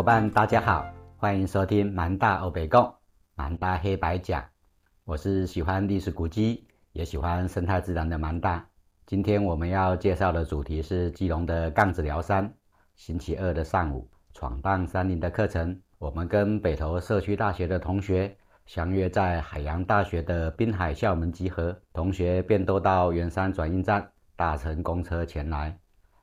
伙伴，大家好，欢迎收听蛮大欧北共蛮大黑白讲。我是喜欢历史古迹，也喜欢生态自然的蛮大。今天我们要介绍的主题是基隆的杠子寮山。星期二的上午，闯荡山林的课程，我们跟北投社区大学的同学相约在海洋大学的滨海校门集合。同学便都到圆山转运站搭乘公车前来，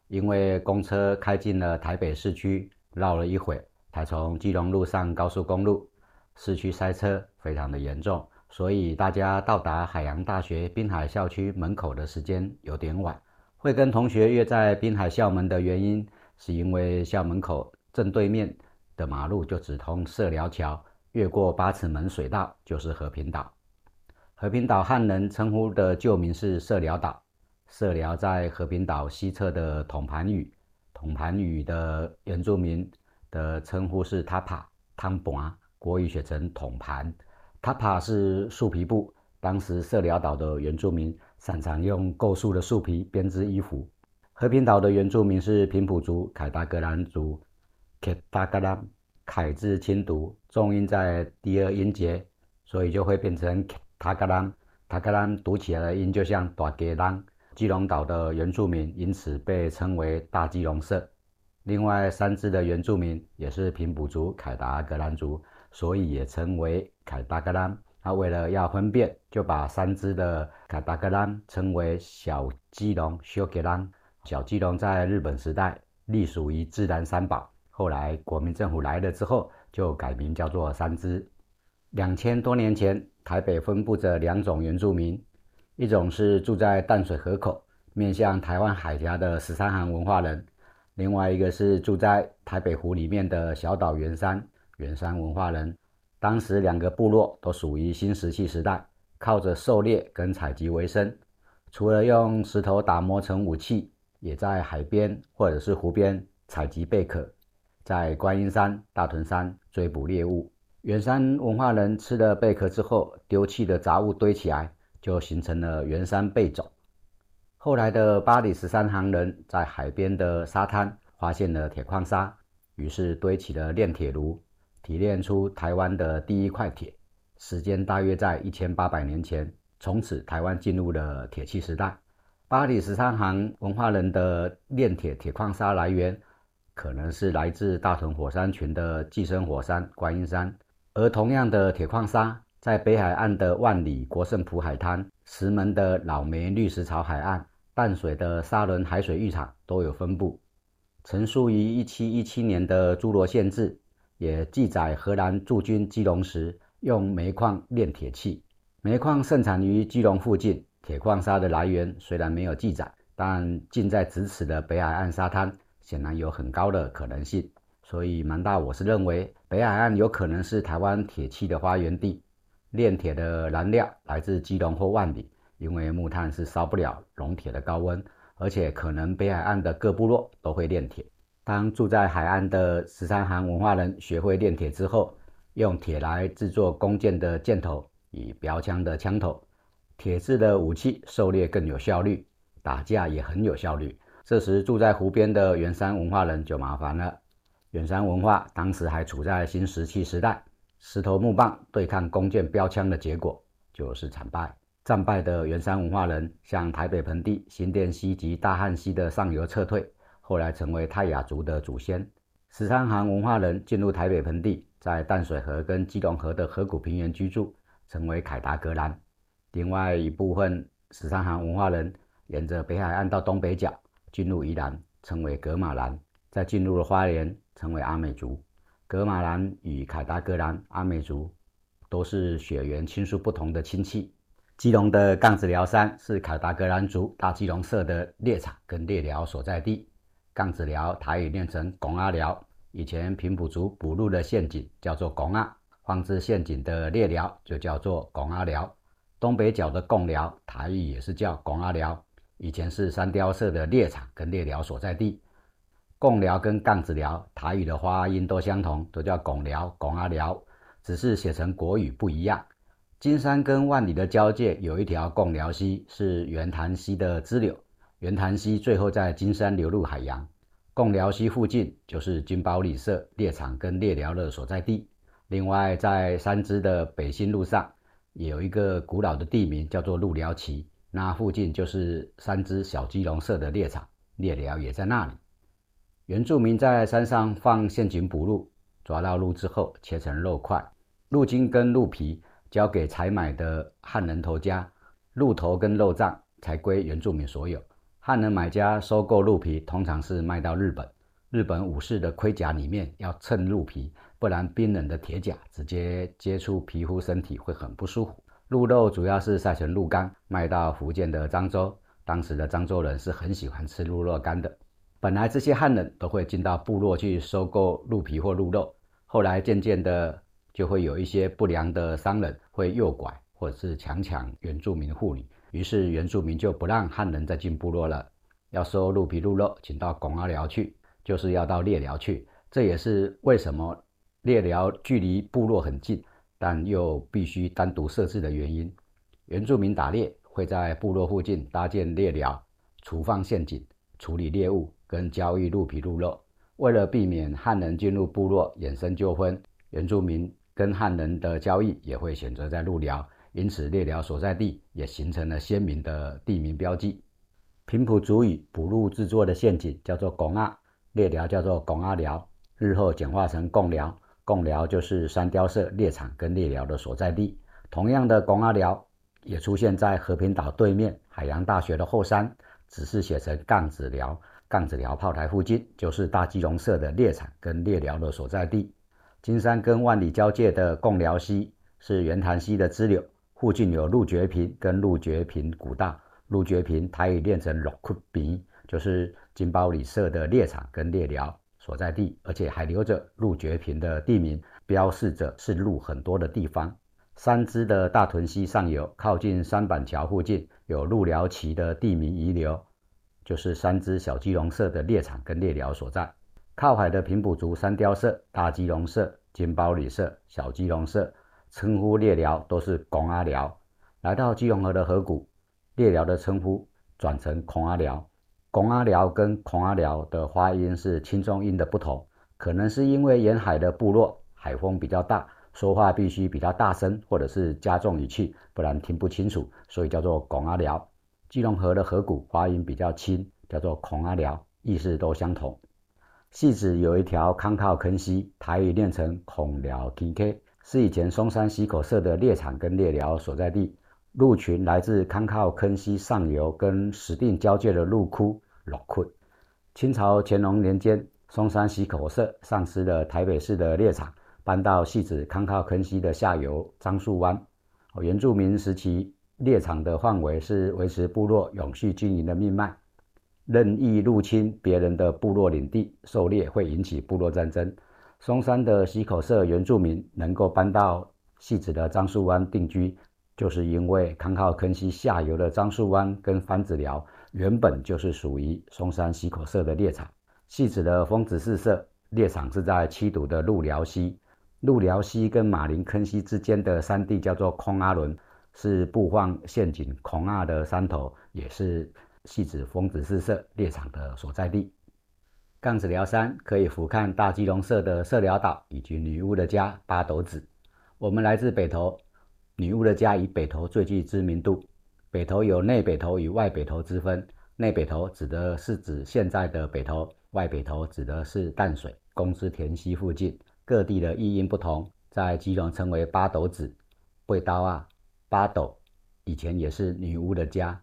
因为公车开进了台北市区。绕了一会，才从基隆路上高速公路，市区塞车非常的严重，所以大家到达海洋大学滨海校区门口的时间有点晚。会跟同学约在滨海校门的原因，是因为校门口正对面的马路就直通社寮桥，越过八尺门水道就是和平岛。和平岛汉人称呼的旧名是社寮岛，社寮在和平岛西侧的统盘屿。统盘屿的原住民的称呼是 Tapa 汤盘，国语写成统盘。Tapa 是树皮布，当时社寮岛的原住民擅长用构树的树皮编织衣服。和平岛的原住民是平埔族凯达格兰族凯达格兰，凯字轻读，重音在第二音节，所以就会变成塔格兰。塔格兰读起来的音就像大格兰。基隆岛的原住民因此被称为大基隆社。另外，三支的原住民也是平埔族凯达格兰族，所以也称为凯达格兰。他为了要分辨，就把三支的凯达格兰称为小基隆修格兰。小基隆在日本时代隶属于自然三宝，后来国民政府来了之后，就改名叫做三支。两千多年前，台北分布着两种原住民。一种是住在淡水河口，面向台湾海峡的十三行文化人；另外一个是住在台北湖里面的小岛圆山圆山文化人。当时两个部落都属于新石器时代，靠着狩猎跟采集为生。除了用石头打磨成武器，也在海边或者是湖边采集贝壳，在观音山、大屯山追捕猎物。圆山文化人吃了贝壳之后，丢弃的杂物堆起来。就形成了圆山贝种。后来的巴黎十三行人在海边的沙滩发现了铁矿砂，于是堆起了炼铁炉，提炼出台湾的第一块铁。时间大约在一千八百年前，从此台湾进入了铁器时代。巴黎十三行文化人的炼铁铁矿砂来源，可能是来自大屯火山群的寄生火山观音山，而同样的铁矿砂。在北海岸的万里国胜浦海滩、石门的老梅绿石槽海岸、淡水的沙仑海水浴场都有分布。成书于一七一七年的《诸罗县志》也记载，荷兰驻军基隆时用煤矿炼铁器。煤矿盛产于基隆附近，铁矿砂的来源虽然没有记载，但近在咫尺的北海岸沙滩显然有很高的可能性。所以，蛮大我是认为北海岸有可能是台湾铁器的发源地。炼铁的燃料来自基隆或万里，因为木炭是烧不了熔铁的高温，而且可能北海岸的各部落都会炼铁。当住在海岸的十三行文化人学会炼铁之后，用铁来制作弓箭的箭头与标枪的枪头，铁制的武器狩猎更有效率，打架也很有效率。这时住在湖边的远山文化人就麻烦了。远山文化当时还处在新石器时代。石头木棒对抗弓箭标枪的结果就是惨败。战败的元山文化人向台北盆地、新店溪及大汉溪的上游撤退，后来成为泰雅族的祖先。十三行文化人进入台北盆地，在淡水河跟基隆河的河谷平原居住，成为凯达格兰。另外一部分十三行文化人沿着北海岸到东北角，进入宜兰，成为格马兰。再进入了花莲，成为阿美族。格马兰与凯达格兰、阿美族都是血缘亲疏不同的亲戚。基隆的杠子寮山是凯达格兰族大基隆社的猎场跟猎寮所在地。杠子寮台语念成拱阿寮，以前平埔族捕鹿的陷阱叫做拱阿，放置陷阱的猎寮就叫做拱阿寮。东北角的贡寮台语也是叫拱阿寮，以前是山雕社的猎场跟猎寮所在地。贡寮跟杠子寮台语的发音都相同，都叫拱寮、拱阿寮，只是写成国语不一样。金山跟万里的交界有一条贡寮溪，是圆潭溪的支流。圆潭溪最后在金山流入海洋。贡寮溪附近就是金包里社猎场跟猎寮的所在地。另外，在三支的北新路上，也有一个古老的地名叫做鹿寮旗，那附近就是三支小鸡笼社的猎场，猎寮也在那里。原住民在山上放陷阱捕鹿，抓到鹿之后切成肉块，鹿筋跟鹿皮交给采买的汉人头家，鹿头跟肉脏才归原住民所有。汉人买家收购鹿皮，通常是卖到日本。日本武士的盔甲里面要衬鹿皮，不然冰冷的铁甲直接接触皮肤，身体会很不舒服。鹿肉主要是晒成鹿干，卖到福建的漳州。当时的漳州人是很喜欢吃鹿肉干的。本来这些汉人都会进到部落去收购鹿皮或鹿肉，后来渐渐的就会有一些不良的商人会诱拐或者是强抢原住民妇女。于是原住民就不让汉人再进部落了，要收鹿皮鹿肉，请到拱阿寮去，就是要到猎寮去。这也是为什么猎寮距离部落很近，但又必须单独设置的原因。原住民打猎会在部落附近搭建猎寮，储放陷阱，处理猎物跟交易鹿皮鹿肉。为了避免汉人进入部落衍生纠纷，原住民跟汉人的交易也会选择在鹿寮。因此，猎寮所在地也形成了鲜明的地名标记。平埔族语捕鹿制作的陷阱叫做“拱阿”，猎寮叫做“拱阿寮”，日后简化成“贡寮”。贡寮就是山雕社猎场跟猎寮的所在地。同样的“拱阿寮”也出现在和平岛对面海洋大学的后山，只是写成“杠子寮”。杠子寮炮台附近就是大基隆社的猎场跟猎寮的所在地。金山跟万里交界的贡寮溪是圆潭溪的支流。附近有鹿觉坪跟鹿觉坪古道，鹿觉坪台语念成鹿窟坪，就是金包里社的猎场跟猎寮所在地，而且还留着鹿觉坪的地名，标示着是鹿很多的地方。三支的大屯溪上游，靠近三板桥附近有鹿寮旗的地名遗留，就是三支小鸡笼社的猎场跟猎寮所在。靠海的平埔族三雕社、大鸡笼社、金包里社、小鸡笼社。称呼猎寮都是公阿寮，来到基隆河的河谷，猎寮的称呼转成孔阿寮。公阿寮跟孔阿寮的发音是轻重音的不同，可能是因为沿海的部落海风比较大，说话必须比较大声，或者是加重语气，不然听不清楚，所以叫做公阿寮。基隆河的河谷发音比较轻，叫做孔阿寮，意思都相同。戏子有一条康靠坑溪，台语念成孔寮 K。是以前松山溪口社的猎场跟猎寮所在地，鹿群来自康靠坑溪上游跟石碇交界的鹿窟鹿窟。清朝乾隆年间，松山溪口社丧失了台北市的猎场，搬到戏子康靠坑溪的下游樟树湾。原住民时期猎场的范围是维持部落永续经营的命脉，任意入侵别人的部落领地狩猎会引起部落战争。松山的溪口社原住民能够搬到戏子的樟树湾定居，就是因为康靠坑溪下游的樟树湾跟番子寮原本就是属于松山溪口社的猎场。戏子的丰子寺社猎场是在七堵的鹿寮溪，鹿寮溪跟马林坑溪之间的山地叫做空阿伦，是布放陷阱孔阿的山头，也是戏子丰子四社猎场的所在地。杠子寮山可以俯瞰大基隆社的社寮岛以及女巫的家八斗子。我们来自北投，女巫的家以北投最具知名度。北投有内北投与外北投之分，内北投指的是指现在的北投，外北投指的是淡水、公司田溪附近。各地的译音不同，在基隆称为八斗子。背刀啊，八斗以前也是女巫的家。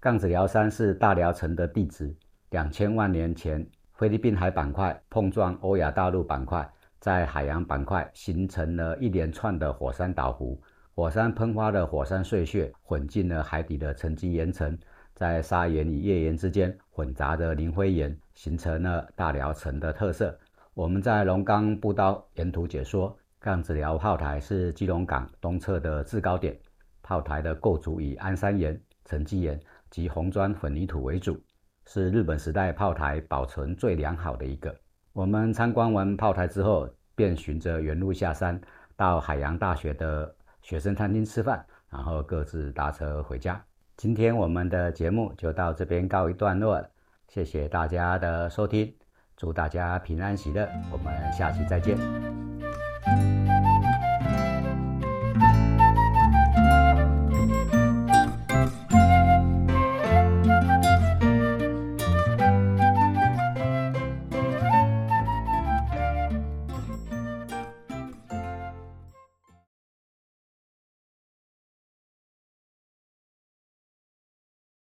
杠子寮山是大寮城的地址，两千万年前。菲律宾海板块碰撞欧亚大陆板块，在海洋板块形成了一连串的火山岛湖，火山喷发的火山碎屑混进了海底的沉积岩层，在砂岩与页岩之间混杂着磷灰岩，形成了大寮城的特色。我们在龙岗步道沿途解说，杠子寮炮台是基隆港东侧的制高点，炮台的构筑以安山岩、沉积岩及红砖混凝土为主。是日本时代炮台保存最良好的一个。我们参观完炮台之后，便循着原路下山，到海洋大学的学生餐厅吃饭，然后各自搭车回家。今天我们的节目就到这边告一段落了，谢谢大家的收听。祝大家平安喜乐，我们下期再见。